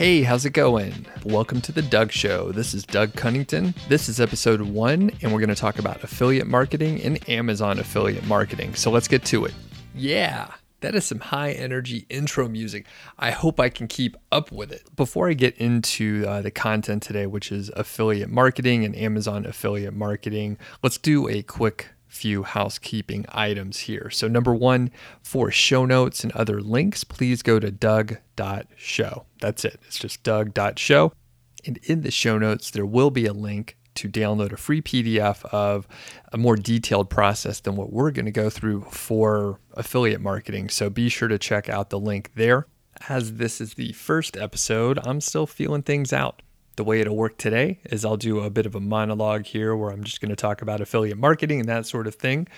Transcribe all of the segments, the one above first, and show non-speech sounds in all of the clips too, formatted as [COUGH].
Hey, how's it going? Welcome to the Doug Show. This is Doug Cunnington. This is episode one, and we're going to talk about affiliate marketing and Amazon affiliate marketing. So let's get to it. Yeah, that is some high energy intro music. I hope I can keep up with it. Before I get into uh, the content today, which is affiliate marketing and Amazon affiliate marketing, let's do a quick few housekeeping items here. So, number one, for show notes and other links, please go to doug.show. That's it, it's just doug.show. And in the show notes, there will be a link to download a free PDF of a more detailed process than what we're going to go through for affiliate marketing. So, be sure to check out the link there. As this is the first episode, I'm still feeling things out the way it'll work today is I'll do a bit of a monologue here where I'm just going to talk about affiliate marketing and that sort of thing.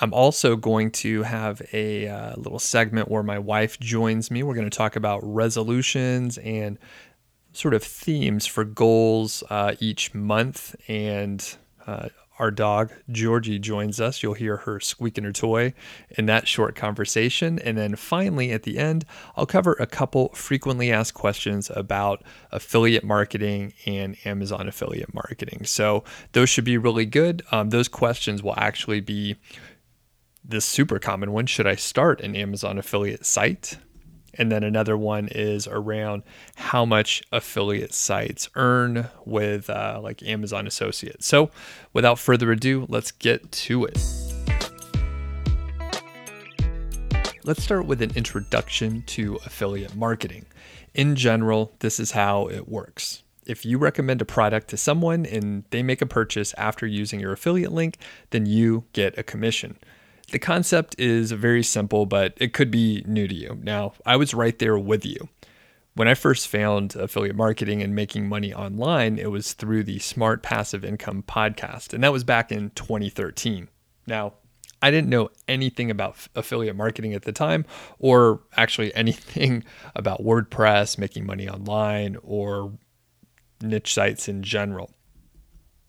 I'm also going to have a uh, little segment where my wife joins me. We're going to talk about resolutions and sort of themes for goals uh, each month and uh, our dog Georgie joins us. You'll hear her squeaking her toy in that short conversation. And then finally, at the end, I'll cover a couple frequently asked questions about affiliate marketing and Amazon affiliate marketing. So those should be really good. Um, those questions will actually be the super common one Should I start an Amazon affiliate site? And then another one is around how much affiliate sites earn with uh, like Amazon Associates. So without further ado, let's get to it. Let's start with an introduction to affiliate marketing. In general, this is how it works. If you recommend a product to someone and they make a purchase after using your affiliate link, then you get a commission. The concept is very simple, but it could be new to you. Now, I was right there with you. When I first found affiliate marketing and making money online, it was through the Smart Passive Income podcast, and that was back in 2013. Now, I didn't know anything about affiliate marketing at the time, or actually [LAUGHS] anything about WordPress, making money online, or niche sites in general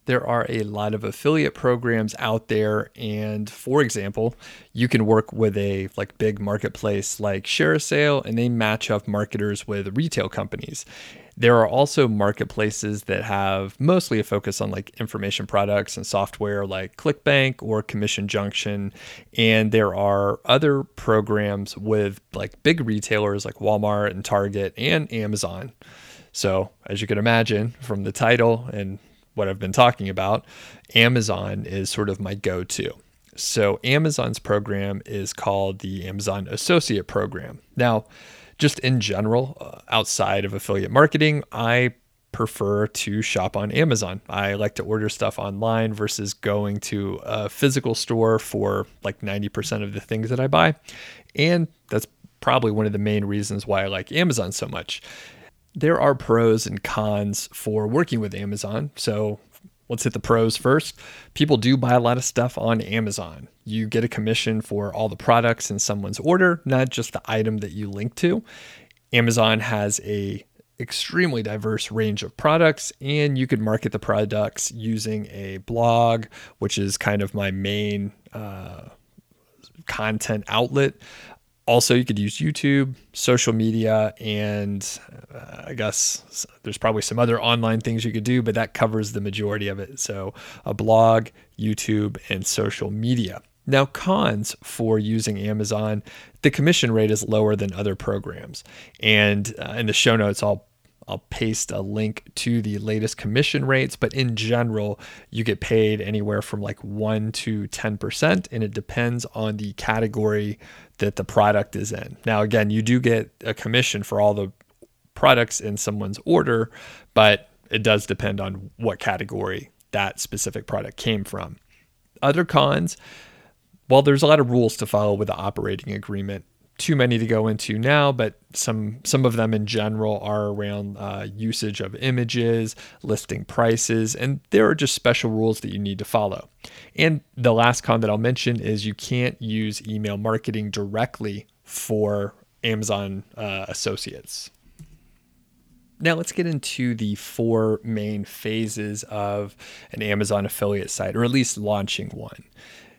there are a lot of affiliate programs out there and for example you can work with a like big marketplace like ShareASale and they match up marketers with retail companies. There are also marketplaces that have mostly a focus on like information products and software like clickbank or commission junction and there are other programs with like big retailers like walmart and target and amazon. So, as you can imagine from the title and what I've been talking about, Amazon is sort of my go to. So, Amazon's program is called the Amazon Associate Program. Now, just in general, uh, outside of affiliate marketing, I prefer to shop on Amazon. I like to order stuff online versus going to a physical store for like 90% of the things that I buy. And that's probably one of the main reasons why I like Amazon so much there are pros and cons for working with Amazon. So let's hit the pros first. People do buy a lot of stuff on Amazon. You get a commission for all the products in someone's order, not just the item that you link to. Amazon has a extremely diverse range of products and you could market the products using a blog, which is kind of my main uh, content outlet. Also, you could use YouTube, social media, and uh, I guess there's probably some other online things you could do, but that covers the majority of it. So, a blog, YouTube, and social media. Now, cons for using Amazon, the commission rate is lower than other programs. And uh, in the show notes, I'll I'll paste a link to the latest commission rates, but in general, you get paid anywhere from like 1 to 10%, and it depends on the category that the product is in. Now, again, you do get a commission for all the products in someone's order, but it does depend on what category that specific product came from. Other cons, well, there's a lot of rules to follow with the operating agreement too many to go into now, but some some of them in general are around uh, usage of images, listing prices, and there are just special rules that you need to follow. And the last con that I'll mention is you can't use email marketing directly for Amazon uh, associates. Now let's get into the four main phases of an Amazon affiliate site, or at least launching one.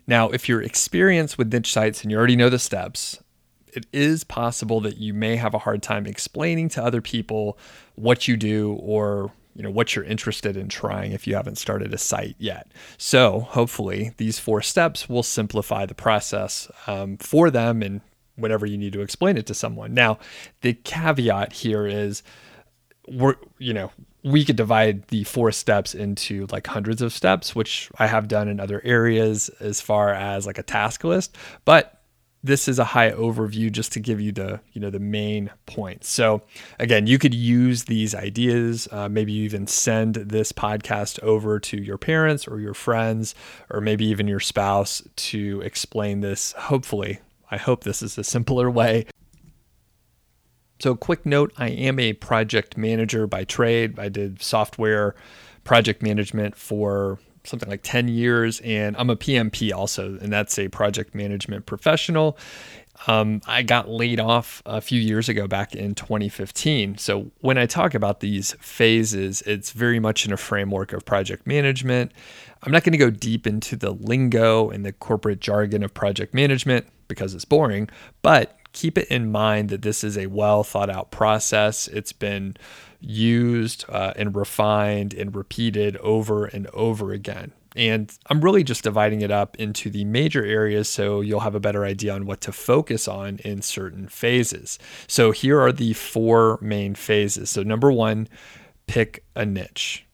Now, if you're experienced with niche sites and you already know the steps, it is possible that you may have a hard time explaining to other people what you do or you know what you're interested in trying if you haven't started a site yet. So hopefully these four steps will simplify the process um, for them and whenever you need to explain it to someone. Now, the caveat here is we're you know we could divide the four steps into like hundreds of steps, which I have done in other areas as far as like a task list. But this is a high overview just to give you the you know the main points so again you could use these ideas uh, maybe you even send this podcast over to your parents or your friends or maybe even your spouse to explain this. Hopefully i hope this is a simpler way. So quick note i am a project manager by trade. I did software project management for something like 10 years, and I'm a PMP also, and that's a project management professional. Um, I got laid off a few years ago back in 2015. So when I talk about these phases, it's very much in a framework of project management. I'm not going to go deep into the lingo and the corporate jargon of project management because it's boring, but keep it in mind that this is a well thought out process. It's been used uh, and refined and repeated over and over again. And I'm really just dividing it up into the major areas so you'll have a better idea on what to focus on in certain phases. So here are the four main phases. So, number one, pick a niche.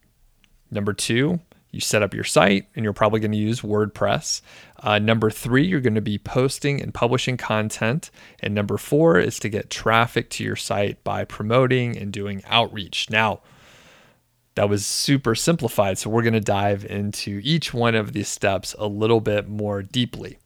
Number two, you set up your site and you're probably going to use WordPress. Uh, number three, you're going to be posting and publishing content. And number four is to get traffic to your site by promoting and doing outreach. Now, that was super simplified. So we're going to dive into each one of these steps a little bit more deeply.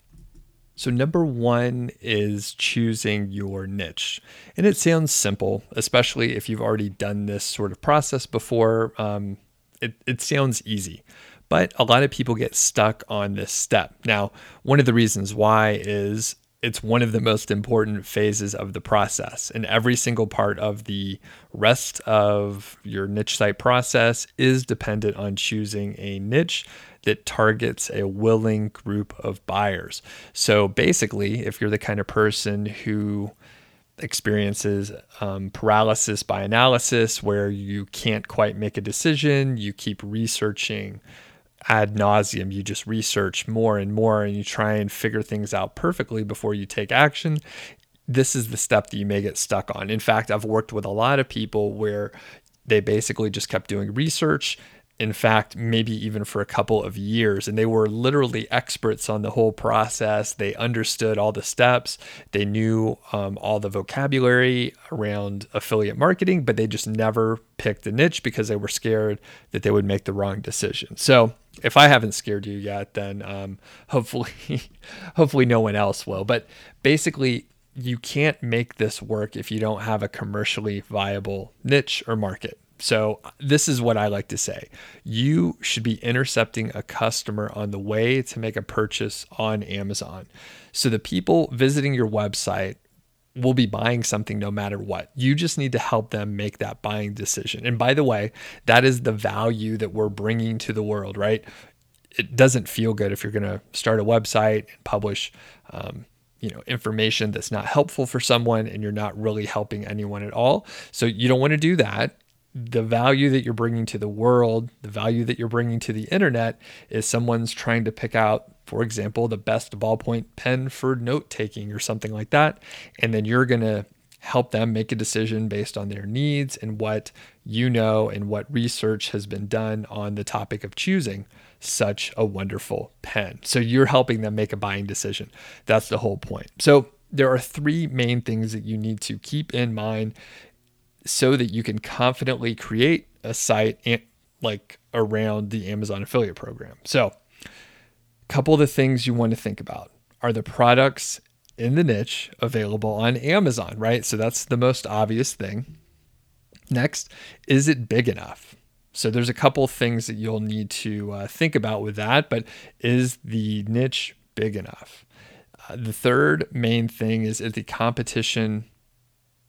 So, number one is choosing your niche. And it sounds simple, especially if you've already done this sort of process before. Um, it, it sounds easy, but a lot of people get stuck on this step. Now, one of the reasons why is it's one of the most important phases of the process. And every single part of the rest of your niche site process is dependent on choosing a niche that targets a willing group of buyers. So basically, if you're the kind of person who experiences um, paralysis by analysis, where you can't quite make a decision, you keep researching ad nauseum. You just research more and more and you try and figure things out perfectly before you take action. This is the step that you may get stuck on. In fact, I've worked with a lot of people where they basically just kept doing research in fact, maybe even for a couple of years. And they were literally experts on the whole process. They understood all the steps, they knew um, all the vocabulary around affiliate marketing, but they just never picked a niche because they were scared that they would make the wrong decision. So, if I haven't scared you yet, then um, [LAUGHS] hopefully, hopefully no one else will. But basically, you can't make this work if you don't have a commercially viable niche or market. So, this is what I like to say you should be intercepting a customer on the way to make a purchase on Amazon. So, the people visiting your website will be buying something no matter what. You just need to help them make that buying decision. And by the way, that is the value that we're bringing to the world, right? It doesn't feel good if you're going to start a website and publish. Um, you know information that's not helpful for someone and you're not really helping anyone at all so you don't want to do that the value that you're bringing to the world, the value that you're bringing to the internet is someone's trying to pick out, for example, the best ballpoint pen for note taking or something like that. And then you're going to help them make a decision based on their needs and what you know and what research has been done on the topic of choosing such a wonderful pen. So you're helping them make a buying decision. That's the whole point. So there are three main things that you need to keep in mind so that you can confidently create a site like around the Amazon affiliate program. So, a couple of the things you want to think about are the products in the niche available on Amazon, right? So that's the most obvious thing. Next, is it big enough? So there's a couple things that you'll need to uh, think about with that, but is the niche big enough? Uh, the third main thing is is the competition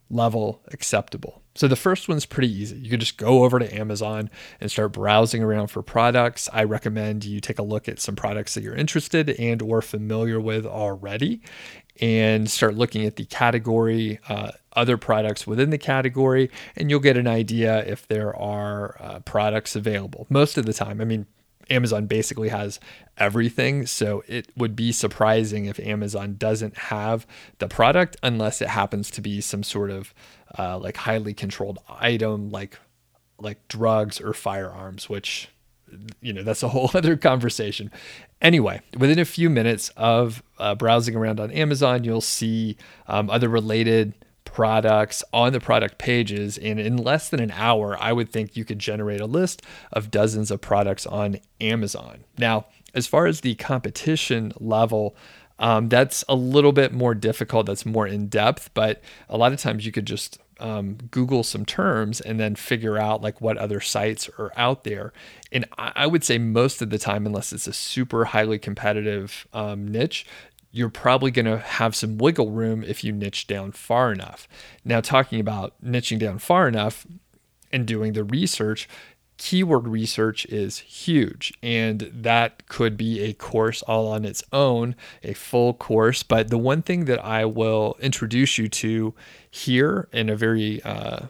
level acceptable. So the first one's pretty easy. You can just go over to Amazon and start browsing around for products. I recommend you take a look at some products that you're interested and or familiar with already and start looking at the category, uh, other products within the category, and you'll get an idea if there are uh, products available. Most of the time, I mean, Amazon basically has everything. So it would be surprising if Amazon doesn't have the product unless it happens to be some sort of uh, like highly controlled item like like drugs or firearms, which you know that's a whole [LAUGHS] other conversation. Anyway, within a few minutes of uh, browsing around on Amazon, you'll see um, other related products on the product pages. And in less than an hour, I would think you could generate a list of dozens of products on Amazon. Now, as far as the competition level, um, that's a little bit more difficult. That's more in depth, but a lot of times you could just um, Google some terms and then figure out like what other sites are out there. And I, would say most of the time, unless it's a super highly competitive um, niche, you're probably going to have some wiggle room if you niche down far enough. Now, talking about niching down far enough and doing the research, keyword research is huge. And that could be a course all on its own, a full course. But the one thing that I will introduce you to here in a very, uh,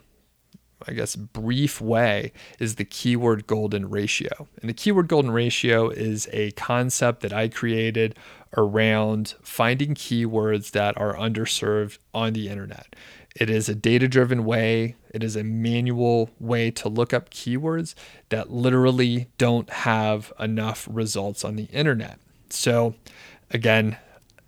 I guess, brief way is the keyword golden ratio. And the keyword golden ratio is a concept that I created around finding keywords that are underserved on the internet. It is a data driven way, it is a manual way to look up keywords that literally don't have enough results on the internet. So, again,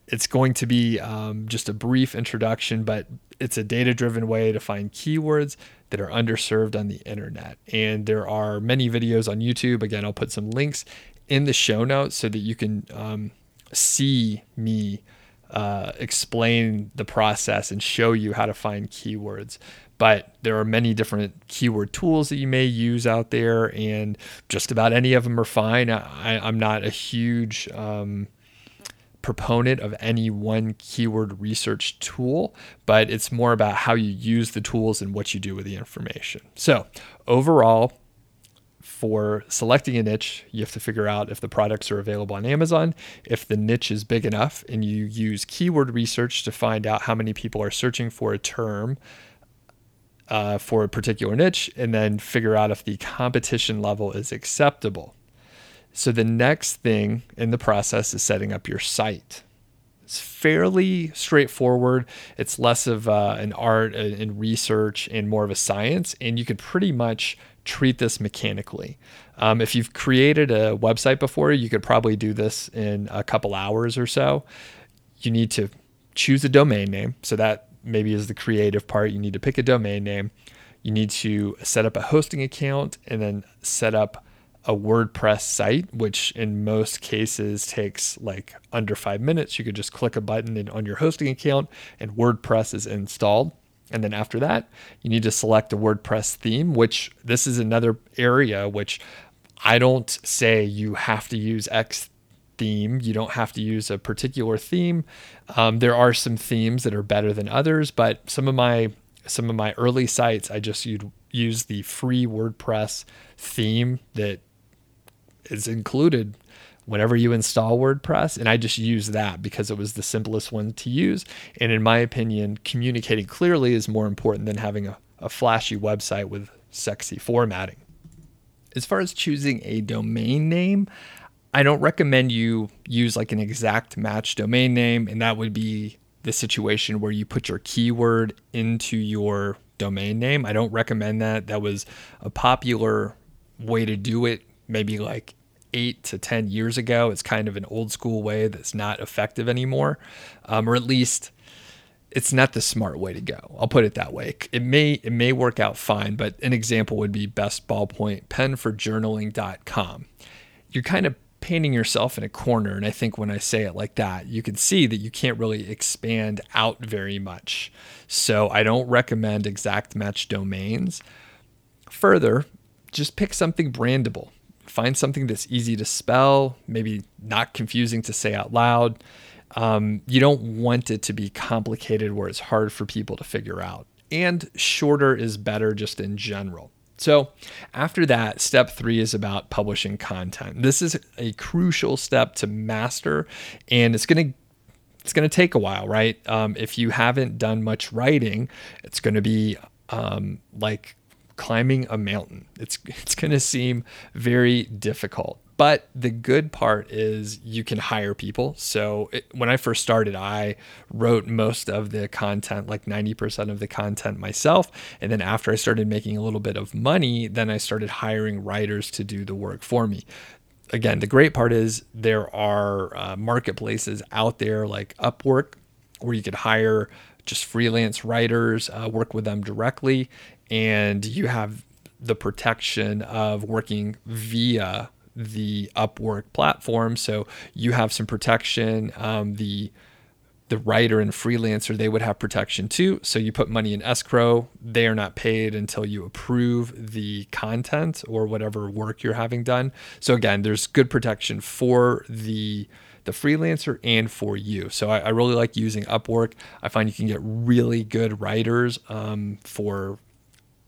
it's going to be um, just a brief introduction, but it's a data driven way to find keywords that are underserved on the internet. And there are many videos on YouTube. Again, I'll put some links in the show notes so that you can um, see me uh, explain the process and show you how to find keywords. But there are many different keyword tools that you may use out there, and just about any of them are fine. I, am not a huge um, proponent of any one keyword research tool, but it's more about how you use the tools and what you do with the information. So, overall, for selecting a niche, you have to figure out if the products are available on Amazon. If the niche is big enough and you use keyword research to find out how many people are searching for a term uh, for a particular niche, and then figure out if the competition level is acceptable. So the next thing in the process is setting up your site. It's fairly straightforward. It's less of uh, an art and research and more of a science, and you can pretty much treat this mechanically. Um, if you've created a website before, you could probably do this in a couple hours or so. You need to choose a domain name. So that maybe is the creative part. You need to pick a domain name. You need to set up a hosting account and then set up a WordPress site, which in most cases takes like under five minutes. You could just click a button on your hosting account and WordPress is installed. And then after that, you need to select a WordPress theme, which this is another area which I don't say you have to use X theme. You don't have to use a particular theme. Um, there are some themes that are better than others, but some of my some of my early sites, I just use the free WordPress theme that is included whenever you install WordPress. And I just use that because it was the simplest one to use. And in my opinion, communicating clearly is more important than having a, a flashy website with sexy formatting. As far as choosing a domain name, I don't recommend you use like an exact match domain name. And that would be the situation where you put your keyword into your domain name. I don't recommend that. That was a popular way to do it maybe like eight to 10 years ago. It's kind of an old school way that's not effective anymore, um, or at least it's not the smart way to go. I'll put it that way. It may it may work out fine, but an example would be best ballpoint pen for journaling.com. You're kind of painting yourself in a corner, and I think when I say it like that, you can see that you can't really expand out very much. So I don't recommend exact match domains. Further, just pick something brandable find something that's easy to spell, maybe not confusing to say out loud. Um, you don't want it to be complicated where it's hard for people to figure out. and shorter is better just in general. So, after that, step three is about publishing content. This is a crucial step to master, and it's going to it's going to take a while, right? Um, if you haven't done much writing, it's going to be um, like climbing a mountain. It's it's going to seem very difficult. But the good part is you can hire people. So it, when I first started, I wrote most of the content, like 90% of the content myself. And then after I started making a little bit of money, then I started hiring writers to do the work for me again, the great part is there are uh, marketplaces out there like Upwork where you could hire just freelance writers, uh, work with them directly, and you have the protection of working via the Upwork platform. So you have some protection. Um, the the writer and freelancer they would have protection too so you put money in escrow they are not paid until you approve the content or whatever work you're having done so again there's good protection for the the freelancer and for you so i, I really like using upwork i find you can get really good writers um, for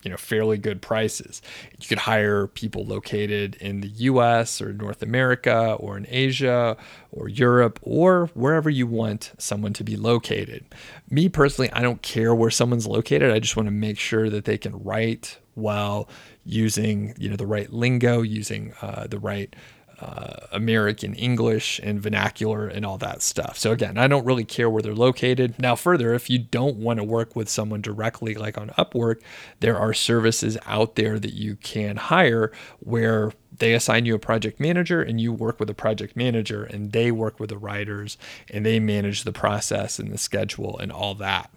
you know fairly good prices. You could hire people located in the US or North America or in Asia or Europe or wherever you want someone to be located. Me personally, I don't care where someone's located. I just want to make sure that they can write well using you know the right lingo, using uh, the right uh, American English and vernacular and all that stuff. So, again, I don't really care where they're located. Now, further, if you don't want to work with someone directly, like on Upwork, there are services out there that you can hire where they assign you a project manager and you work with a project manager and they work with the writers and they manage the process and the schedule and all that.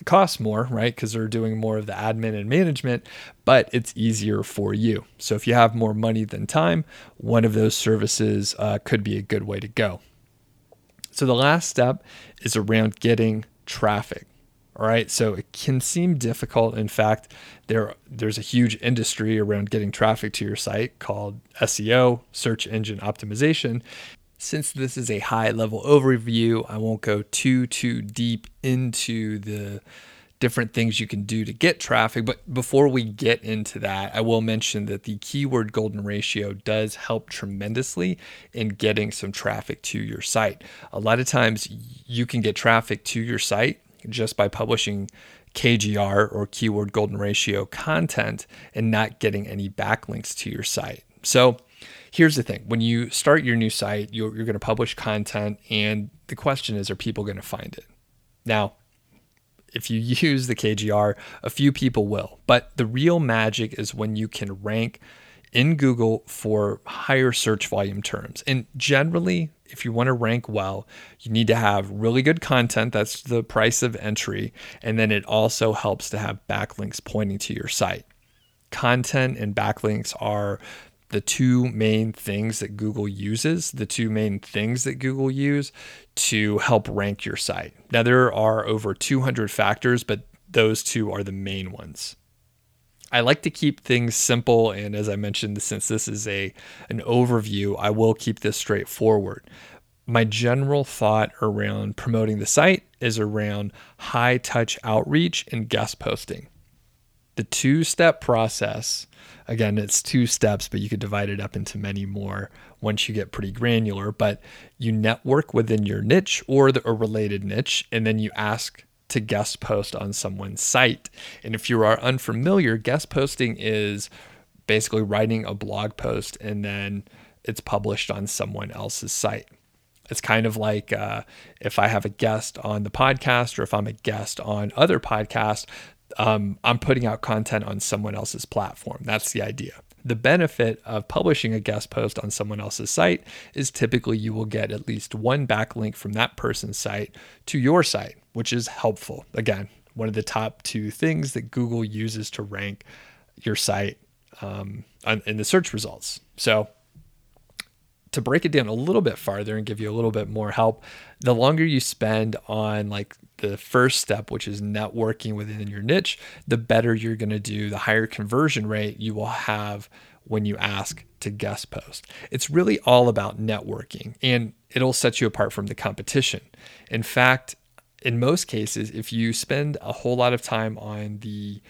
It costs more, right? Because they're doing more of the admin and management, but it's easier for you. So if you have more money than time, one of those services uh, could be a good way to go. So the last step is around getting traffic. All right, so it can seem difficult. In fact, there there's a huge industry around getting traffic to your site called SEO, search engine optimization, since this is a high level overview, I won't go too too deep into the different things you can do to get traffic. But before we get into that, I will mention that the keyword golden ratio does help tremendously in getting some traffic to your site. A lot of times you can get traffic to your site just by publishing KGR or keyword golden ratio content and not getting any backlinks to your site. So here's the thing when you start your new site, you're, you're going to publish content, and the question is, are people going to find it? Now, if you [LAUGHS] use the KGR, a few people will, but the real magic is when you can rank in Google for higher search volume terms. And generally, if you want to rank well, you need to have really good content. That's the price of entry. And then it also helps to have backlinks pointing to your site. Content and backlinks are the two main things that Google uses, the two main things that Google use to help rank your site. Now, there are over 200 factors, but those two are the main ones. I like to keep things simple, and as I mentioned, since this is a an overview, I will keep this straightforward. My general thought around promoting the site is around high touch outreach and guest posting. The two step process Again, it's two steps, but you could divide it up into many more once you get pretty granular. But you network within your niche or the, a related niche, and then you ask to guest post on someone's site. And if you are unfamiliar, guest posting is basically writing a blog post and then it's published on someone else's site. It's kind of like uh, if I have a guest on the podcast or if I'm a guest on other podcasts, um, I'm putting out content on someone else's platform. That's the idea. The benefit of publishing a guest post on someone else's site is typically you will get at least one backlink from that person's site to your site, which is helpful. Again, one of the top two things that Google uses to rank your site um, in the search results. So, to break it down a little bit farther and give you a little bit more help, the longer you spend on like the first step, which is networking within your niche, the better you're going to do, the higher conversion rate you will have when you ask to guest post. It's really all about networking and it'll set you apart from the competition. In fact, in most cases, if you spend a whole lot of time on the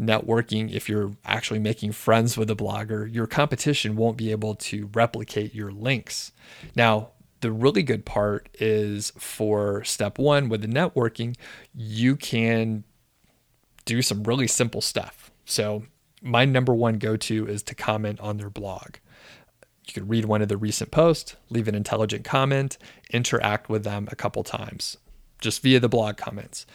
networking, if you're actually making friends with a blogger, your competition won't be able to replicate your links. Now, the really good part is for step one with the networking, you can do some really simple stuff. So, my number one go to is to comment on their blog. You can read one of the recent posts, leave an intelligent comment, interact with them a couple times just via the blog comments.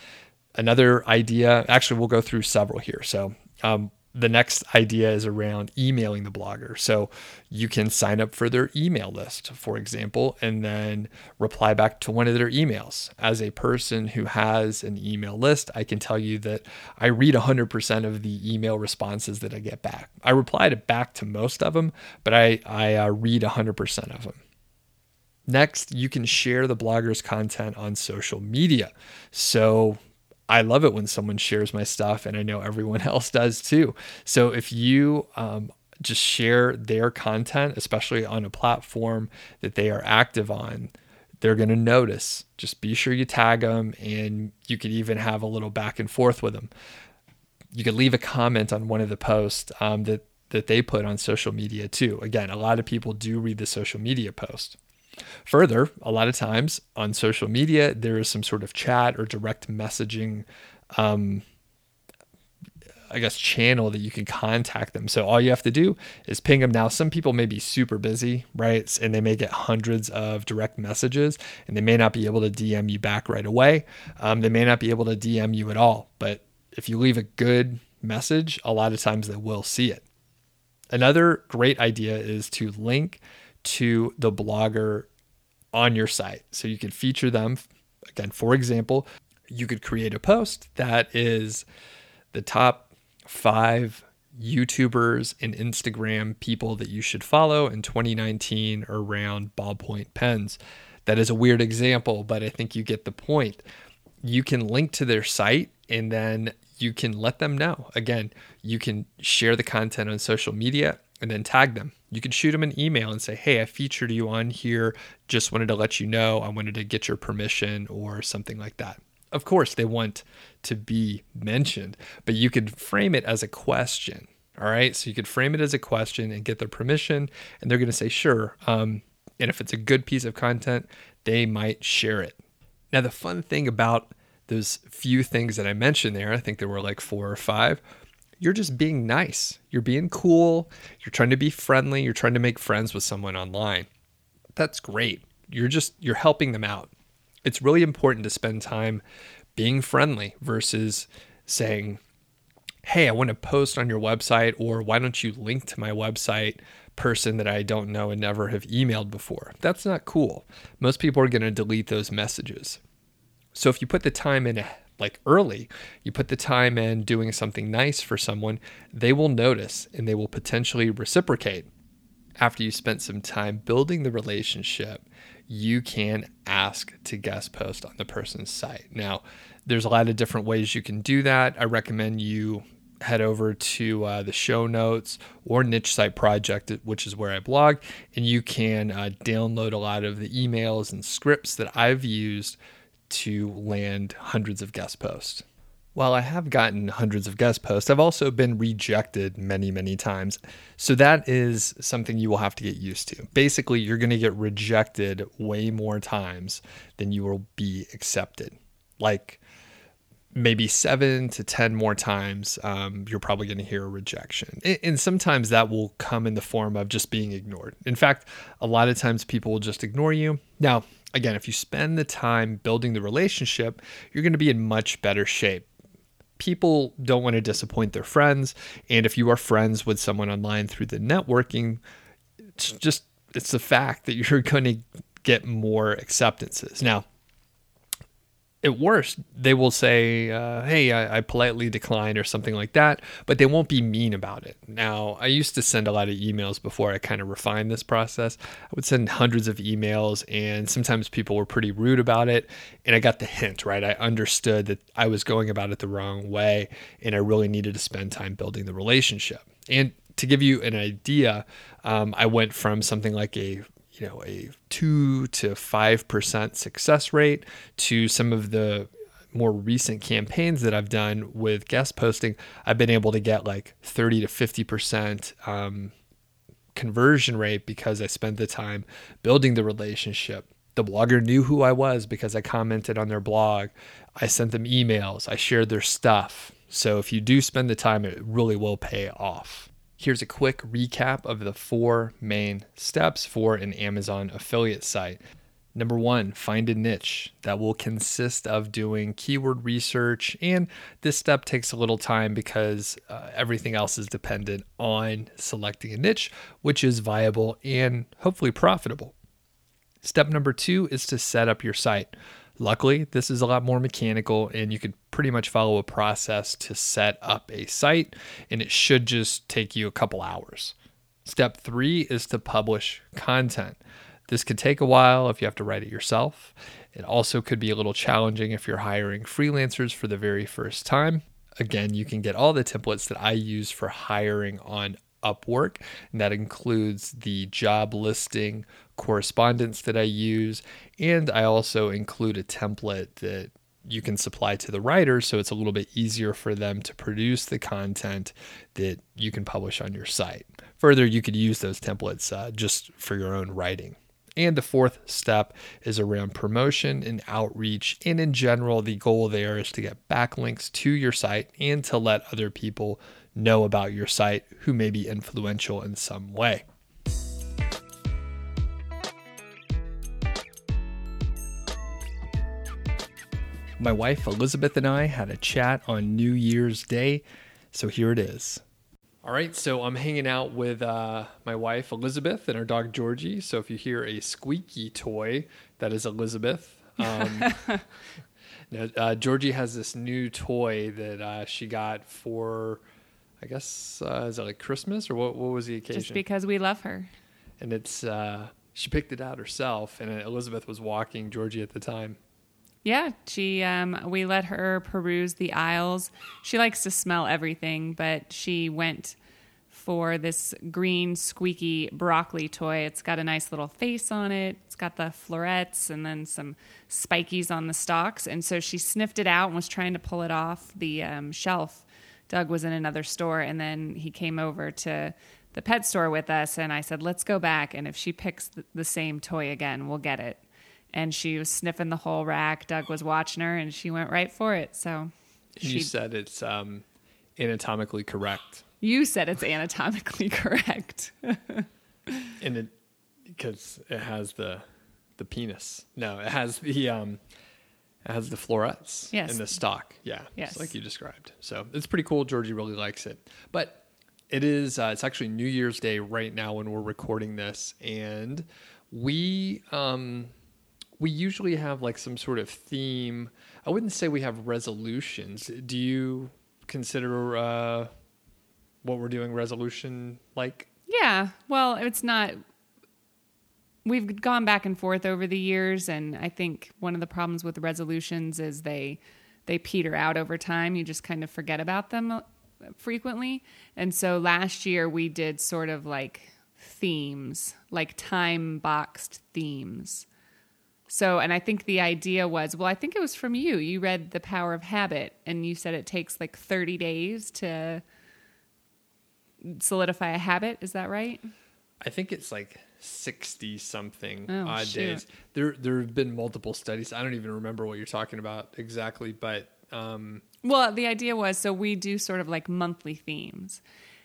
Another idea, actually, we'll go through several here. So, um, the next idea is around emailing the blogger. So you can sign up for their email list, for example, and then reply back to one of their emails. As a person who has an email list, I can tell you that I read 100% of the email responses that I get back. I reply to back to most of them, but I, I uh, read 100% of them. Next, you can share the blogger's content on social media. So I love it when someone shares my stuff, and I know everyone [LAUGHS] else does too. So if you um, just share their content, especially on a platform that they are active on, they're going to notice. Just be sure you tag them, and you could even have a little back and forth with them. You could leave a comment on one of the posts um, that that they put on social media too. Again, a lot of people do read the social media post. Further, a lot of times on social media, there is some sort of chat or direct messaging, um, I guess, channel that you can contact them. So all you have to do is ping them. Now, some people may be super busy, right? And they may get hundreds of direct messages and they may not be able to DM you back right away. Um, they may not be able to DM you at all. But if you leave a good message, a lot of times they will see it. Another great idea is to link to the blogger on your site. So you could feature them. Again, for example, you could create a post that is the top five YouTubers and Instagram people that you should follow in 2019 around ballpoint pens. That is a weird example, but I think you get the point. You can link to their site and then you can let them know. Again, you can share the content on social media and then tag them. You could shoot them an email and say, Hey, I featured you on here. Just wanted to let you know. I wanted to get your permission or something like that. Of course, they want to be mentioned, but you could frame it as a question. All right. So you could frame it as a question and get their permission, and they're going to say, Sure. Um, and if it's a good piece of content, they might share it. Now, the fun thing about those few things that I mentioned there, I think there were like four or five, you're just being nice. You're being cool. You're trying to be friendly. You're trying to make friends with someone online. That's great. You're just you're helping them out. It's really important to spend time being friendly versus saying, "Hey, I want to post on your website or why don't you link to my website?" person that I don't know and never have emailed before. That's not cool. Most people are going to delete those messages. So if you put the time in like early, you put the time in doing something nice for someone, they will notice and they will potentially reciprocate. After you spent some time building the relationship, you can ask to guest post on the person's site. Now, there's a lot of different ways you can do that. I recommend you head over to uh, the show notes or niche site project which is where i blog and you can uh, download a lot of the emails and scripts that i've used to land hundreds of guest posts. While I have gotten hundreds of guest posts, I've also been rejected many, many times. So that is something you will have to get used to. Basically, you're going to get rejected way more times than you will be accepted. Like maybe seven to 10 more times, um, you're probably going to hear a rejection. And sometimes that will come in the form of just being ignored. In fact, a lot of times people will just ignore you. Now, again, if you spend the time building the relationship, you're going to be in much better shape. People don't want to disappoint their friends. And if you are friends with someone online through the networking, it's just, it's the fact that [LAUGHS] you're going to get more acceptances. Now, at worst, they will say, uh, "Hey, I, I, politely declined" or something like that, but they won't be mean about it. Now, I used to send a lot of emails before I kind of refined this process. I would send hundreds of emails, and sometimes people were pretty rude about it. And I got the hint, right? I understood that I was going about it the wrong way, and I really needed to spend time building the relationship. And to give you an idea, um, I went from something like a you know a two to five percent success rate to some of the more recent campaigns that I've done with guest posting, I've been able to get like 30 to 50 percent um, conversion rate because I spent the time building the relationship. The blogger knew who I was because I commented on their blog. I sent them emails. I shared their stuff. So if you do spend the time, it really will pay off. Here's a quick recap of the four main steps for an Amazon affiliate site. Number one, find a niche that will consist of doing keyword research. And this step takes a little time because uh, everything else is dependent on selecting a niche, which is viable and hopefully profitable. Step number two is to set up your site. Luckily, this is a lot more mechanical, and you could pretty much follow a process to set up a site, and it should just take you a couple hours. Step three is to publish content. This could take a while if you have to write it yourself. It also could be a little challenging if you're hiring freelancers for the very first time. Again, you can get all the templates that I use for hiring on Upwork, and that includes the job listing correspondence that I use, and I also include a template that you can supply to the writer so it's a little bit easier for them to produce the content that you can publish on your site. Further, you could use those templates uh, just for your own writing. And the fourth step is around promotion and outreach. And in general, the goal there is to get backlinks to your site and to let other people know about your site who may be influential in some way. My wife Elizabeth and I had a chat on New Year's Day, so here it is. All right, so I'm hanging out with uh, my wife Elizabeth and our dog Georgie. So if you hear a squeaky toy, that is Elizabeth. Um, [LAUGHS] now, uh, Georgie has this new toy that uh, she got for, I guess, uh, is it like Christmas or what? What was the occasion? Just because we love her. And it's uh, she picked it out herself, and Elizabeth was walking Georgie at the time. Yeah, she um, we let her peruse the aisles. She likes to smell everything, but she went for this green squeaky broccoli toy. It's got a nice little face on it. It's got the florets and then some spikies on the stalks. And so she sniffed it out and was trying to pull it off the um, shelf. Doug was in another store, and then he came over to the pet store with us, and I said, "Let's go back, and if she picks the same toy again, we'll get it." And she was sniffing the whole rack. Doug was watching her, and she went right for it. So you said it's um, anatomically correct. You said it's anatomically [LAUGHS] correct. and it because it has the the penis. No, it has the um, it has the florets yes. in the stalk. Yeah, yes, like you described. So it's pretty cool. Georgie really likes it, but it is uh, it's actually New Year's Day right now when we're recording this, and we um we usually have like some sort of theme. I wouldn't say we have resolutions. Do you consider uh, what we're doing resolution like? Yeah. Well, it's not. We've gone back and forth over the years, and I think one of the problems with resolutions is they they peter out over time. You just kind of forget about them uh, frequently. And so last year we did sort of like themes, like time boxed themes. So, and I think the idea was, well, I think it was from you. You read The Power of Habit, and you said it takes like 30 days to solidify a habit. Is that right? I think it's like 60 something oh, odd shoot. days. There, there have been multiple studies. I don't even remember what you're talking about exactly, but. Um, well, the idea was so we do sort of like monthly themes.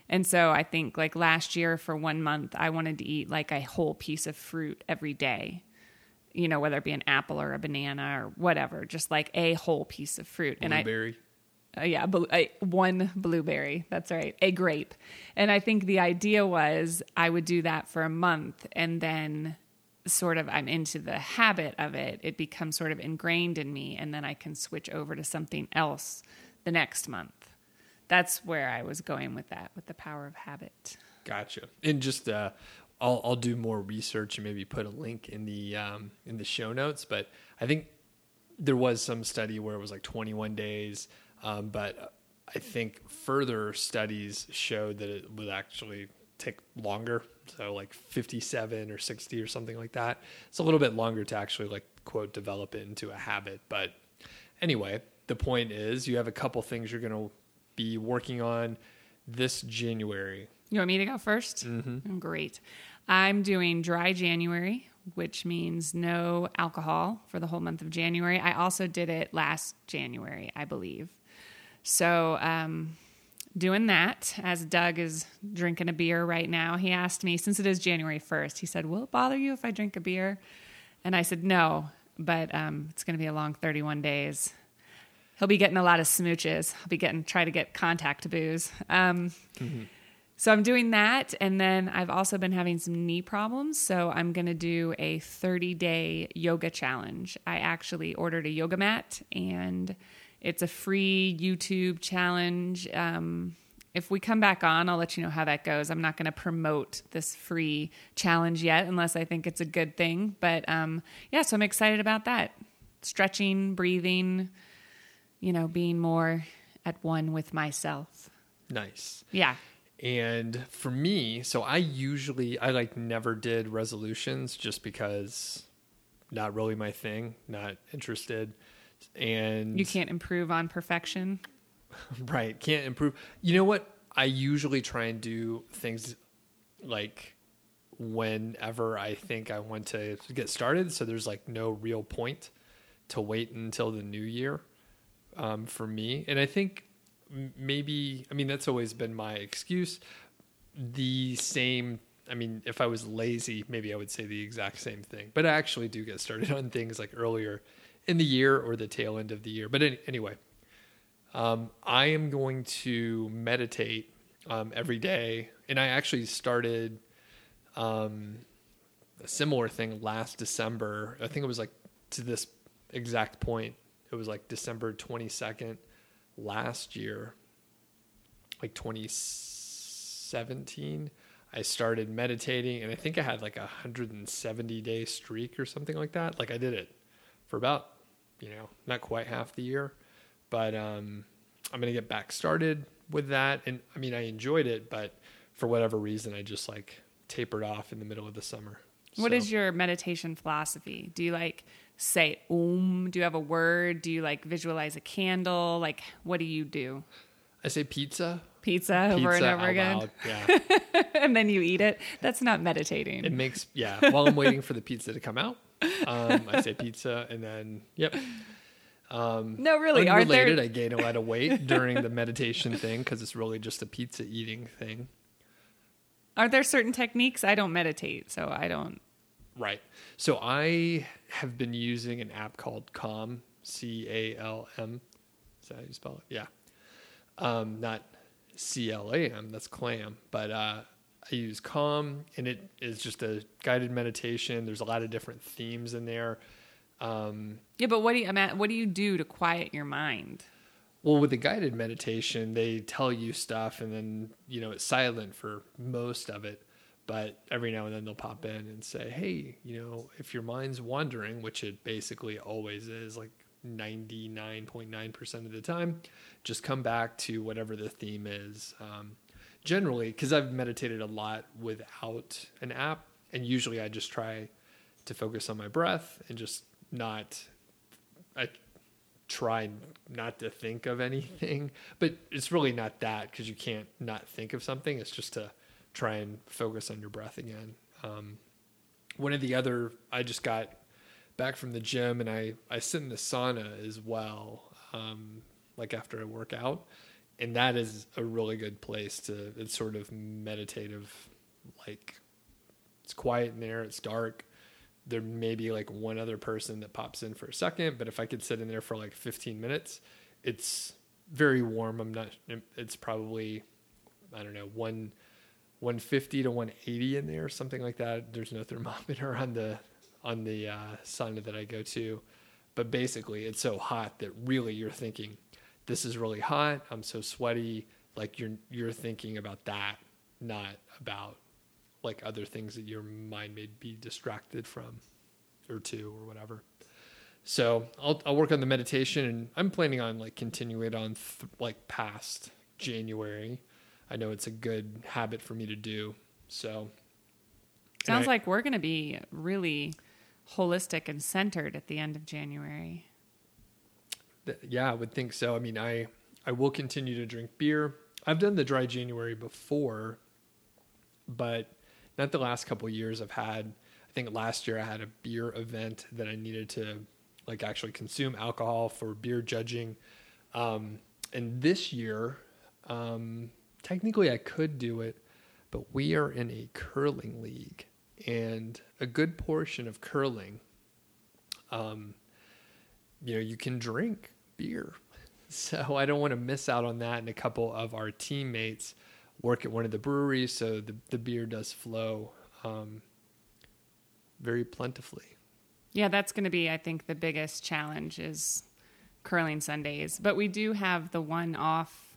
And so I think like last year for one month, I wanted to eat like a whole piece of fruit every day you know, whether it be an apple or a banana or whatever, just like a whole piece of fruit. Blueberry. And I, uh, yeah, bl- I, one blueberry. That's right, a grape. And I think the idea was I would do that for a month, and then sort of I'm into the habit of it. It becomes sort of ingrained in me, and then I can switch over to something else the next month. That's where I was going with that, with the power of habit. Gotcha. And just uh, I'll I'll do more research and maybe put a link in the um, in the show notes. But I think there was some study where it was like 21 days, um, but I think further studies showed that it would actually take longer. So like 57 or 60 or something like that. It's a little bit longer to actually like quote develop it into a habit. But anyway, the point is you have a couple things you're going to be working on this January. You want me to go 1st Mm-hmm. Great. I'm doing dry January, which means no alcohol for the whole month of January. I also did it last January, I believe. So, um, doing that as Doug is drinking a beer right now. He asked me, since it is January 1st, he said, Will it bother you if I drink a beer? And I said, No, but um, it's going to be a long 31 days. He'll be getting a lot of smooches. I'll be getting, try to get contact booze. Um, So I'm doing that. And then I've also been having some knee problems. So I'm going to do a 30 day yoga challenge. I actually ordered a yoga mat and it's a free YouTube challenge. Um, if we come back on, I'll let you know how that goes. I'm not going to promote this free challenge yet unless I think it's a good thing. But um, yeah, so I'm excited about that. Stretching, breathing, you know, being more at one with myself. Nice. Yeah. And for me, so I usually I like never did resolutions just because not really my thing, not interested. And You can't improve on perfection. [LAUGHS] right, can't improve. You know what? I usually try and do things like whenever I think I want to get started, so there's like no real point to wait until the new year um, for me. And I think maybe I mean that's always been my excuse. The same. I mean, if I was lazy, maybe I would say the exact same thing. But I actually do get started [LAUGHS] on things like earlier in the year or the tail end of the year. But any, anyway, um, I am going to meditate um, every day, and I actually started um, a similar thing last December. I think it was like to this exact point. It was like December twenty second last year, like twenty seventeen. I started meditating, and I think I had like a hundred and seventy day streak or something like that. Like I did it for about you know not quite half the year but um, I'm gonna get back started with that. And I mean, I enjoyed it, but for whatever reason, I just like tapered off in the middle of the summer. What So, is your meditation philosophy? Do you like say om? Do you have a word? Do you like visualize a candle? Like, what do you do? I say pizza. Pizza, over and over again, loud. Yeah, [LAUGHS] and then you eat it. That's not meditating. it makes yeah. While I'm waiting for the pizza to come out, um, I say pizza, and then yep. no, really, Unrelated, there? I gain a lot of weight during the meditation thing because it's really just a pizza eating thing. Are there certain techniques? I don't meditate, so I don't. Right. So I have been using an app called Calm, C A L M. Is that how you spell it? Yeah. Um, not C L A M, that's clam. But uh, I use Calm, and it is just a guided meditation. There's a lot of different themes in there. Um, Yeah, but what do you? I'm at, what do you do to quiet your mind? well, with the guided meditation, they tell you stuff, and then you know it's silent for most of it. But every now and then they'll pop in and say, "Hey, you know, if your mind's wandering, which it basically always is, like ninety nine point nine percent of the time, just come back to whatever the theme is." Um, generally, because I've meditated a lot without an app, and usually I just try to focus on my breath and just not. I try not to think of anything, [LAUGHS] but it's really not that because you can't not think of something. It's just to try and focus on your breath again. Um, one of the other, I just got back from the gym and I, I sit in the sauna as well, um, like after I work out. And that is a really good place to, it's sort of meditative, like it's quiet in there, it's dark there may be like one other person that pops in for a second, but if I could sit in there for like 15 minutes, it's very warm. I'm not, it's probably, I don't know, one, 150 to 180 in there, something like that. There's no thermometer on the, on the uh, sauna that I go to, but basically it's so hot that really you're thinking, this is really hot. I'm so sweaty. Like you're, you're thinking about that, not about like other things that your mind may be distracted from or to or whatever. So I'll I'll work on the meditation and I'm planning on like continuing it on th- like past January. I know it's a good habit for me to do. So Sounds I- like we're going to be really holistic and centered at the end of January. Th- Yeah, I would think so. I mean, I I will continue to drink beer. I've done the dry January before, but not the last couple of years. I've had. I think last year I had a beer event that I needed to like actually consume alcohol for beer judging, um, and this year, um, technically I could do it, but we are in a curling league, and a good portion of curling. Um, you know, you can drink beer. [LAUGHS] So I don't want to miss out on that. And a couple of our teammates work at one of the breweries, so the, the beer does flow um, very plentifully. Yeah, that's going to be, I think, the biggest challenge is curling Sundays. But we do have the one off.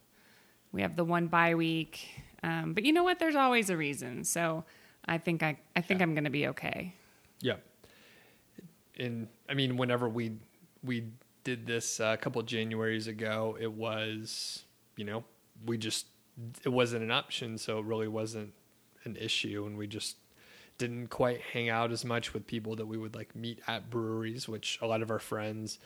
We have the one bye week. Um, but you know what? There's always a reason. So I think I, I think Yeah. I'm going to be okay. Yeah. And I mean, whenever we we did this uh, a couple of Januaries ago, it was you know we just it wasn't an option, so it really wasn't an issue, and we just didn't quite hang out as much with people that we would like meet at breweries, which a lot of our friends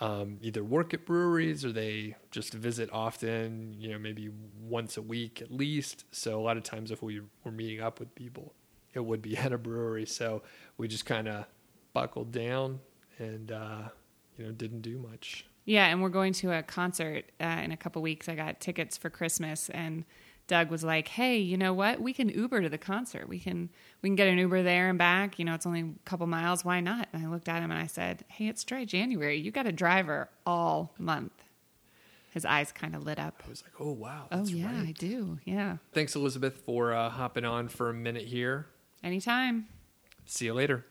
um, either work at breweries or they just visit often, you know, maybe once a week at least. So a lot of times if we were meeting up with people, it would be [LAUGHS] at a brewery. So we just kind of buckled down and, uh, you know, didn't do much. Yeah, and we're going to a concert uh, in a couple weeks. I got tickets for Christmas, and Doug was like, "Hey, you know what? We can Uber to the concert. We can we can get an Uber there and back. You know, it's only a couple miles. Why not?" And I looked at him and I said, "Hey, it's dry January. You got a driver all month." His eyes kind of lit up. I was like, oh, wow. Oh yeah, I do. Yeah, Thanks, Elizabeth, for uh, hopping on for a minute here. anytime. See you later.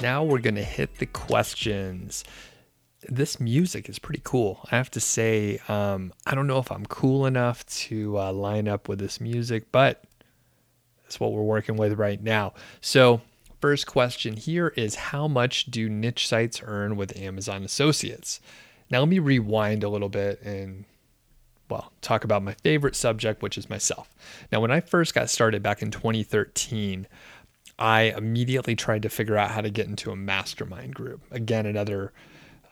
Now we're going to hit the questions. This music is pretty cool. I have to say, um, I don't know if I'm cool enough to uh, line up with this music, but that's what we're working with right now. So, first question here is How much do niche sites earn with Amazon Associates? Now, let me rewind a little bit and well, talk about my favorite subject, which is myself. Now, when I first got started back in 2013, I immediately tried to figure out how to get into a mastermind group. Again, another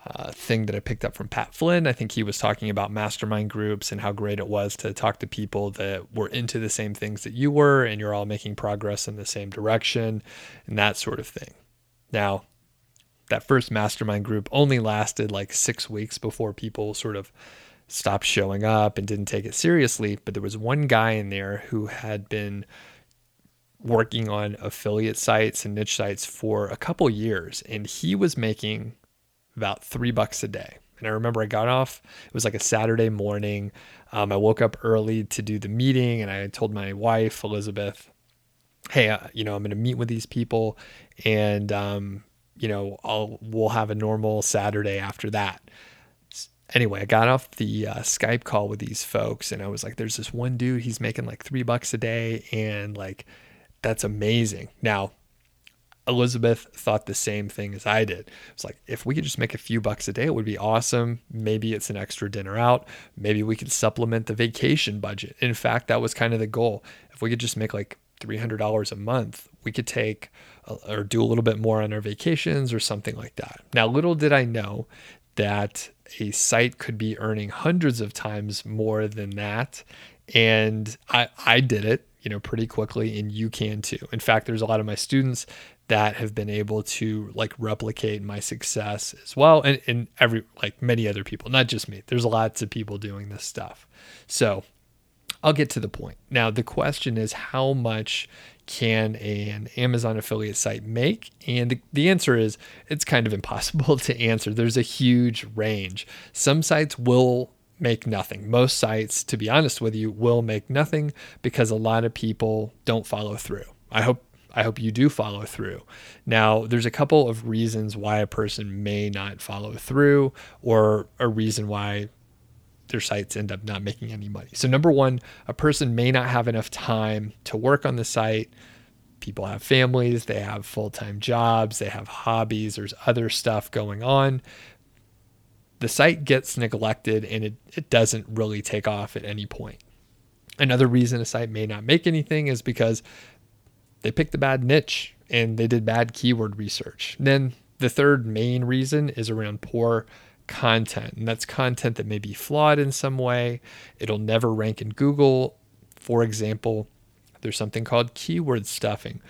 uh, thing that I picked up from Pat Flynn. I think he was talking about mastermind groups and how great it was to talk to people that were into the same things that you were and you're all making progress in the same direction and that sort of thing. Now, that first mastermind group only lasted like six weeks before people sort of stopped showing up and didn't take it seriously. But there was one guy in there who had been working on affiliate sites and niche sites for a couple years, and he was making about three bucks a day. And I remember I got off, it was like a Saturday morning. Um, I woke up early to do the meeting, and I told my wife, Elizabeth, hey, uh, you know, I'm going to meet with these people, and, um, you know, I'll, we'll have a normal Saturday after that anyway, I got off the uh, Skype call with these folks and I was like, there's this one dude, he's making like three bucks a day and like, that's amazing. Now, Elizabeth thought the same thing as I did. It's like, if we could just make a few bucks a day, it would be awesome. Maybe it's an extra dinner out. Maybe we could supplement the vacation budget. In fact, that was kind of the goal. If we could just make like $300 a month, we could take or do a little bit more on our vacations or something like that. Now, little did I know that a site could be earning hundreds of times more than that. And I, I did it, you know, pretty quickly, and you can too. In fact, there's a lot of my students that have been able to like replicate my success as well. And, and every, like many other people, not just me. There's lots of people doing this stuff. So I'll get to the point. Now, the question is how much can an Amazon affiliate site make? And the, the answer is it's kind of impossible [LAUGHS] to answer. There's a huge range. Some sites will make nothing. Most sites, to be honest with you, will make nothing because a lot of people don't follow through. I hope I hope you do follow through. Now, there's a couple of reasons why a person may not follow through or a reason why their sites end up not making any money. So, number one, a person may not have enough time to work on the site. People have families, they have full time jobs, they have hobbies, there's other stuff going on. The site gets neglected and it, it doesn't really take off at any point. Another reason a site may not make anything is because they picked the bad niche and they did bad keyword research. then the third main reason is around poor content, and that's content that may be flawed in some way. It'll never rank in Google. For example, there's something called keyword stuffing,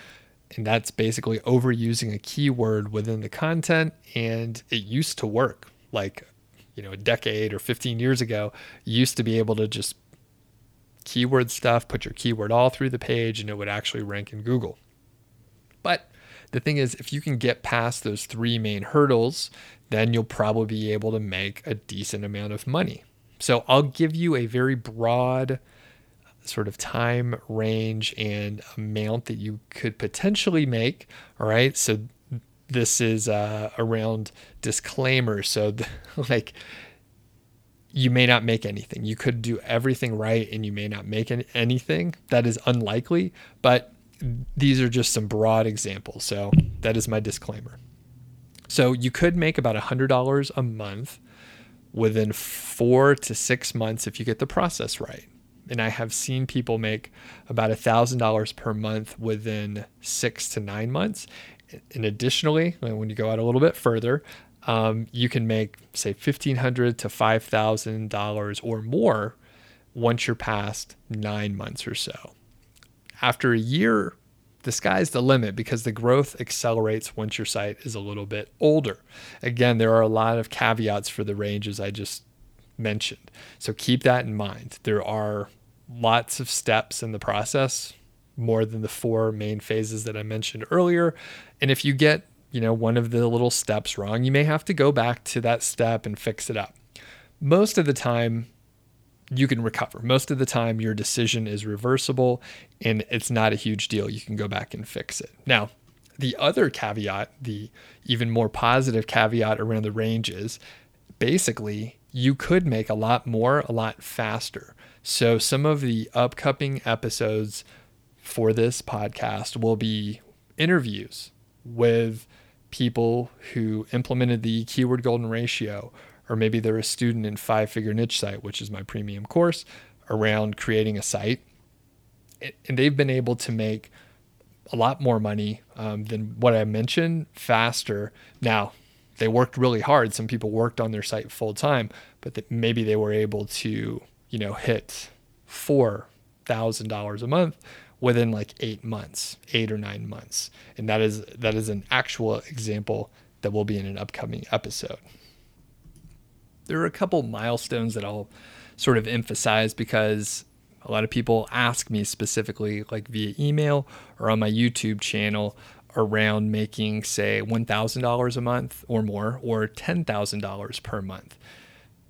and that's basically overusing a keyword within the content, and it used to work. Like you know a decade or 15 years ago you used to be able to just keyword stuff put your keyword all through the page and it would actually rank in google. But the thing is if you can get past those three main hurdles then you'll probably be able to make a decent amount of money. So i'll give you a very broad sort of time range and amount that you could potentially make all right? So this is uh, around disclaimers. So, the, [LAUGHS] like, you may not make anything. You could do everything right and you may not make any, anything. That is unlikely, but these are just some broad examples. So, that is my disclaimer. So, you could make about $100 a month within four to six months if you get the process right. And I have seen people make about $1,000 per month within six to nine months and additionally, when you go out a little bit further, um, you can make say fifteen hundred to five thousand dollars or more once you're past nine months or so. After a year, the sky's the limit because the growth accelerates once your site is a little bit older. Again, there are a lot of caveats for the ranges I just mentioned. So keep that in mind. There are lots of steps in the process more than the four main phases that I mentioned earlier. And if you get, you know, one of the little steps wrong, you may have to go back to that step and fix it up. Most of the time, you can recover. Most of the time, your decision is reversible and it's not a huge deal. You can go back and fix it. Now, the other caveat, the even more positive caveat around the range is basically you could make a lot more a lot faster. So, some of the upcoming episodes for this podcast will be interviews with people who implemented the keyword golden ratio, or maybe they're a student in five figure niche site, which is my premium course around creating a site. And they've been able to make a lot more money um, than what I mentioned faster. Now, they worked really hard. Some people worked on their site full time, but maybe they were able to, you know, hit four thousand dollars a month within like eight months, eight or nine months. And that is that is an actual example that will be in an upcoming episode. There are a couple milestones that I'll sort of emphasize because a lot of people ask me specifically, like via email or on my YouTube channel, around making, say, $1,000 a month or more, or $10,000 per month.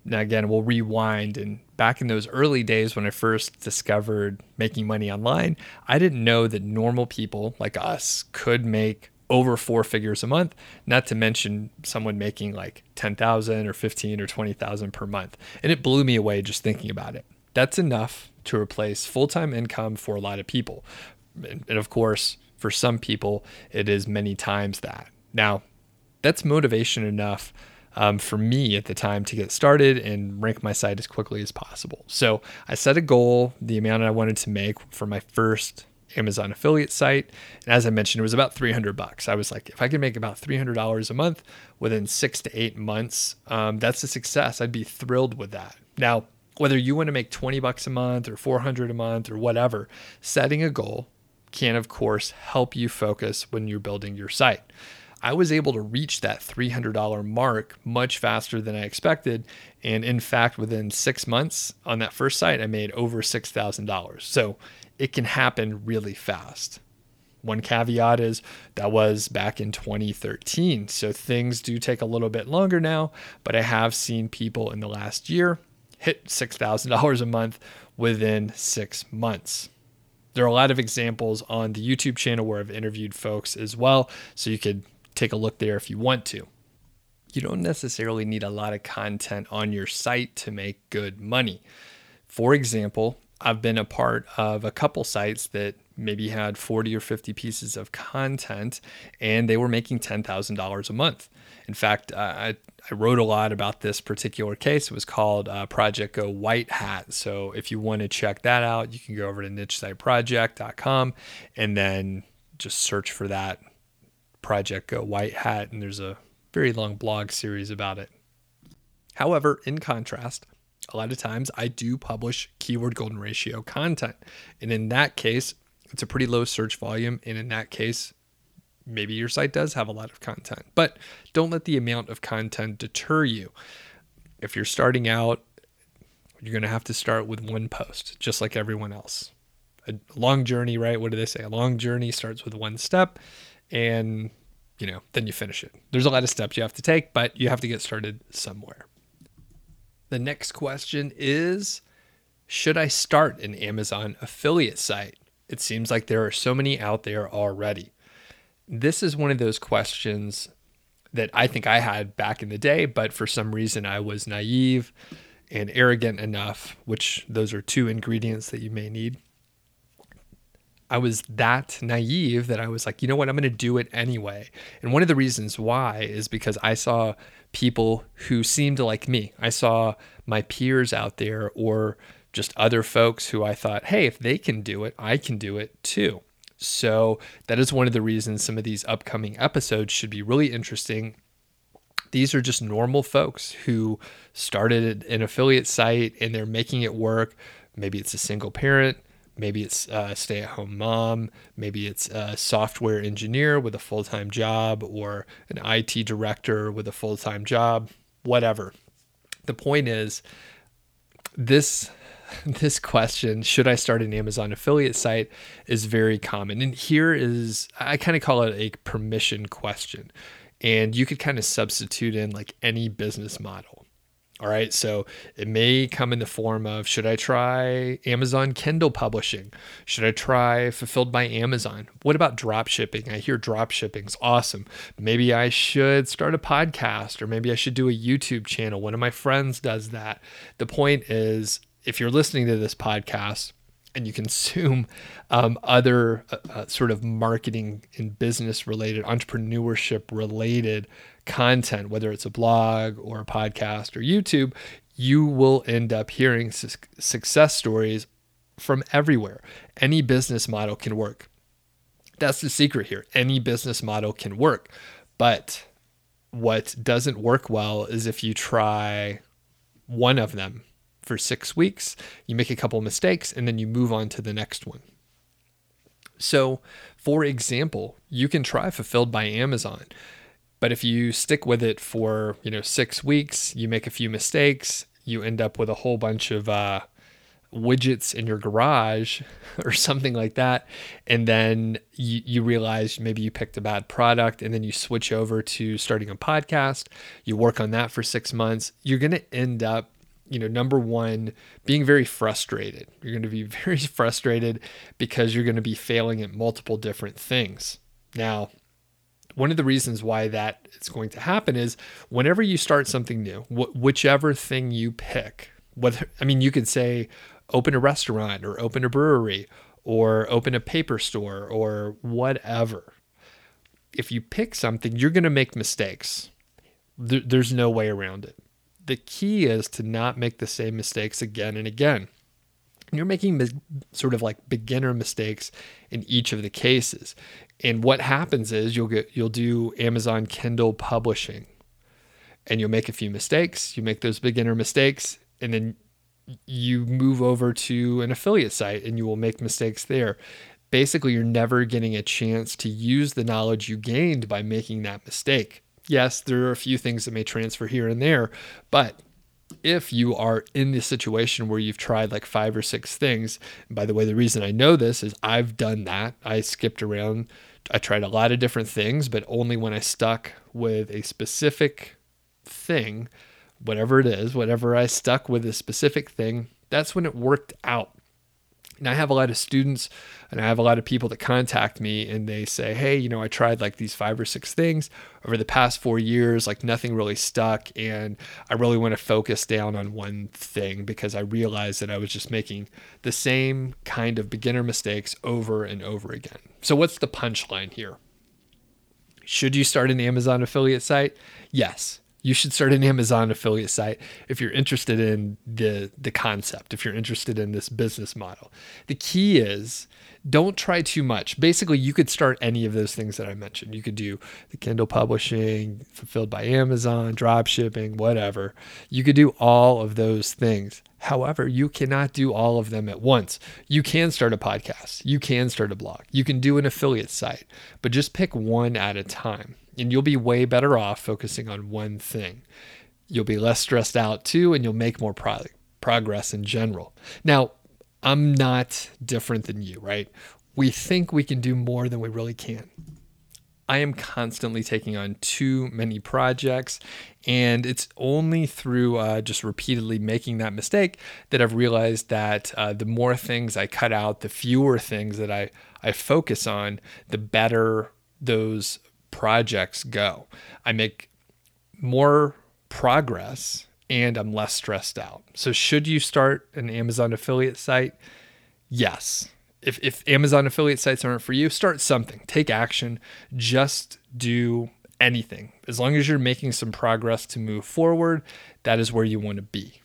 Now, again, we'll rewind. And back in those early days when I first discovered making money online, I didn't know that normal people like us could make over four figures a month, not to mention someone making like 10,000 or 15 or 20,000 per month. And it blew me away just thinking about it. That's enough to replace full time income for a lot of people. And of course, for some people, it is many times that. Now, that's motivation enough um, for me at the time to get started and rank my site as quickly as possible. So I set a goal, the amount I wanted to make for my first Amazon affiliate site. And as I mentioned, it was about 300 bucks. I was like, if I could make about $300 a month within six to eight months, um, that's a success. I'd be thrilled with that. Now, whether you want to make 20 bucks a month or 400 a month or whatever, setting a goal can, of course, help you focus when you're building your site. I was able to reach that $300 mark much faster than I expected. And in fact, within six months on that first site, I made over $6,000. So it can happen really fast. One caveat is that was back in 2013. So things do take a little bit longer now, but I have seen people in the last year hit $6,000 a month within six months. There are a lot of examples on the YouTube channel where I've interviewed folks as well. So you could take a look there if you want to. You don't necessarily need a lot of content on your site to make good money. For example, I've been a part of a couple sites that maybe had 40 or 50 pieces of content and they were making $10,000 a month. In fact, I, I wrote a lot about this particular case. It was called uh, Project Go White Hat. So if you want to check that out, you can go over to nichesiteproject.com and then just search for that Project Go White Hat. And there's a very long blog series about it. However, in contrast, a lot of times I do publish keyword golden ratio content. And in that case, it's a pretty low search volume. And in that case, maybe your site does have a lot of content, but don't let the amount of content deter you. If you're starting out, you're going to have to start with one post, just like everyone else. A long journey, right? What do they say? A long journey starts with one step and, you know, then you finish it. There's a lot of steps you have to take, but you have to get started somewhere. The next question is Should I start an Amazon affiliate site? It seems like there are so many out there already. This is one of those questions that I think I had back in the day, but for some reason I was naive and arrogant enough, which those are two ingredients that you may need. I was that naive that I was like, you know what, I'm going to do it anyway. And one of the reasons why is because I saw people who seemed like me. I saw my peers out there or just other folks who I thought, hey, if they can do it, I can do it too. So that is one of the reasons some of these upcoming episodes should be really interesting. These are just normal folks who started an affiliate site and they're making it work. Maybe it's a single parent, maybe it's a stay at home mom, maybe it's a software engineer with a full time job, or an IT director with a full time job, whatever. The point is, this [LAUGHS] this question, should I start an Amazon affiliate site, is very common. And here is, I kind of call it a permission question. And you could kind of substitute in like any business model. All right. So it may come in the form of should I try Amazon Kindle publishing? Should I try Fulfilled by Amazon? What about drop shipping? I hear drop shipping's awesome. Maybe I should start a podcast or maybe I should do a YouTube channel. One of my friends does that. The point is, if you're listening to this podcast and you consume um, other uh, uh, sort of marketing and business related, entrepreneurship related content, whether it's a blog or a podcast or YouTube, you will end up hearing su- success stories from everywhere. Any business model can work. That's the secret here. Any business model can work. But what doesn't work well is if you try one of them for six weeks, you make a couple mistakes, and then you move on to the next one. So, for example, you can try Fulfilled by Amazon, but if you stick with it for you know six weeks, you make a few mistakes, you end up with a whole bunch of uh, widgets in your garage [LAUGHS] or something like that and then you, you realize maybe you picked a bad product and then you switch over to starting a podcast you work on that for six months you're going to end up you know, number one, being very frustrated. You're going to be [LAUGHS] very frustrated because you're going to be failing at multiple different things. Now, one of the reasons why that is going to happen is whenever you start something new, wh- whichever thing you pick, whether, I mean, you could say open a restaurant or open a brewery or open a paper store or whatever. If you pick something, you're going to make mistakes. There, there's no way around it the key is to not make the same mistakes again and again. You're making sort of like beginner mistakes in each of the cases. And what happens is you'll get you'll do Amazon Kindle publishing and you'll make a few mistakes, you make those beginner mistakes and then you move over to an affiliate site and you will make mistakes there. Basically, you're never getting a chance to use the knowledge you gained by making that mistake yes, there are a few things that may transfer here and there, but if you are in the situation where you've tried like five or six things, by the way, the reason I know this is I've done that. I skipped around. I tried a lot of different things, but only when I stuck with a specific thing, whatever it is, whatever I stuck with a specific thing, that's when it worked out. And I have a lot of students and I have a lot of people that contact me and they say, Hey, you know, I tried like these five or six things over the past four years, like nothing really stuck. And I really want to focus down on one thing because I realized that I was just making the same kind of beginner mistakes over and over again. So, what's the punchline here? Should you start an Amazon affiliate site? Yes you should start an Amazon affiliate site if you're interested in the the concept, if you're interested in this business model. The key is don't try too much. Basically, you could start any of those things that I mentioned. You could do the Kindle publishing, fulfilled by Amazon, drop shipping, whatever. You could do all of those things. However, you cannot do all of them at once. You can start a podcast, you can start a blog, you can do an affiliate site, but just pick one at a time and you'll be way better off focusing on one thing. You'll be less stressed out too, and you'll make more pro- progress in general. Now, I'm not different than you, right? We think we can do more than we really can. I am constantly taking on too many projects, and it's only through uh, just repeatedly making that mistake that I've realized that uh, the more things I cut out, the fewer things that I, I focus on, the better those projects go. I make more progress and I'm less stressed out. So, should you start an Amazon affiliate site? Yes. If, if Amazon affiliate sites aren't for you, start something. Take action. Just do anything. As long as you're making some progress to move forward, that is where you want to be.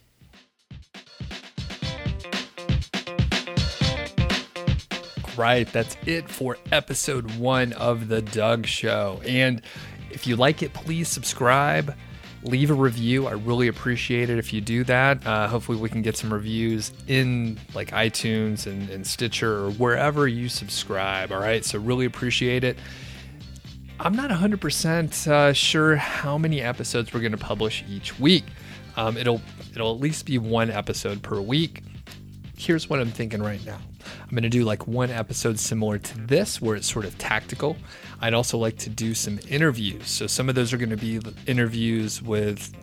Right, that's it for episode one of The Doug Show. And if you like it, please subscribe, leave a review. I really appreciate it if you do that. Uh, hopefully, we can get some reviews in like iTunes and, and Stitcher or wherever you subscribe. All right, so really appreciate it. I'm not 100% uh, sure how many episodes we're going to publish each week. Um, it'll it'll at least be one episode per week. Here's what I'm thinking right now. I'm going to do like one episode similar to this where it's sort of tactical. I'd also like to do some interviews. So some of those are going to be interviews with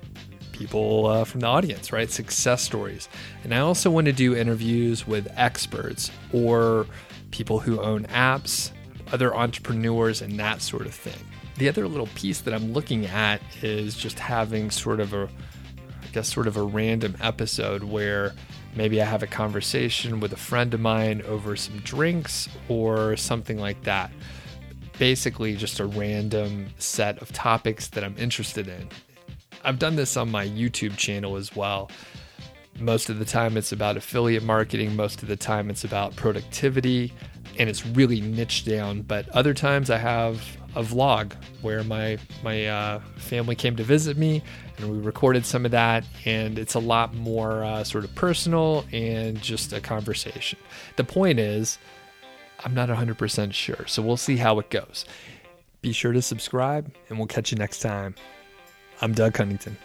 people uh, from the audience, right? Success stories. And I also want to do interviews with experts or people who own apps, other entrepreneurs, and that sort of thing. The other little piece that I'm looking at is just having sort of a, I guess, sort of a random episode where Maybe I have a conversation with a friend of mine over some drinks or something like that. Basically, just a random set of topics that I'm interested in. I've done this on my YouTube channel as well. Most of the time, it's about affiliate marketing, most of the time, it's about productivity, and it's really niche down. But other times, I have a vlog where my my uh, family came to visit me, and we recorded some of that. And it's a lot more uh, sort of personal and just a conversation. The point is, I'm not 100% sure, so we'll see how it goes. Be sure to subscribe, and we'll catch you next time. I'm Doug Cunnington.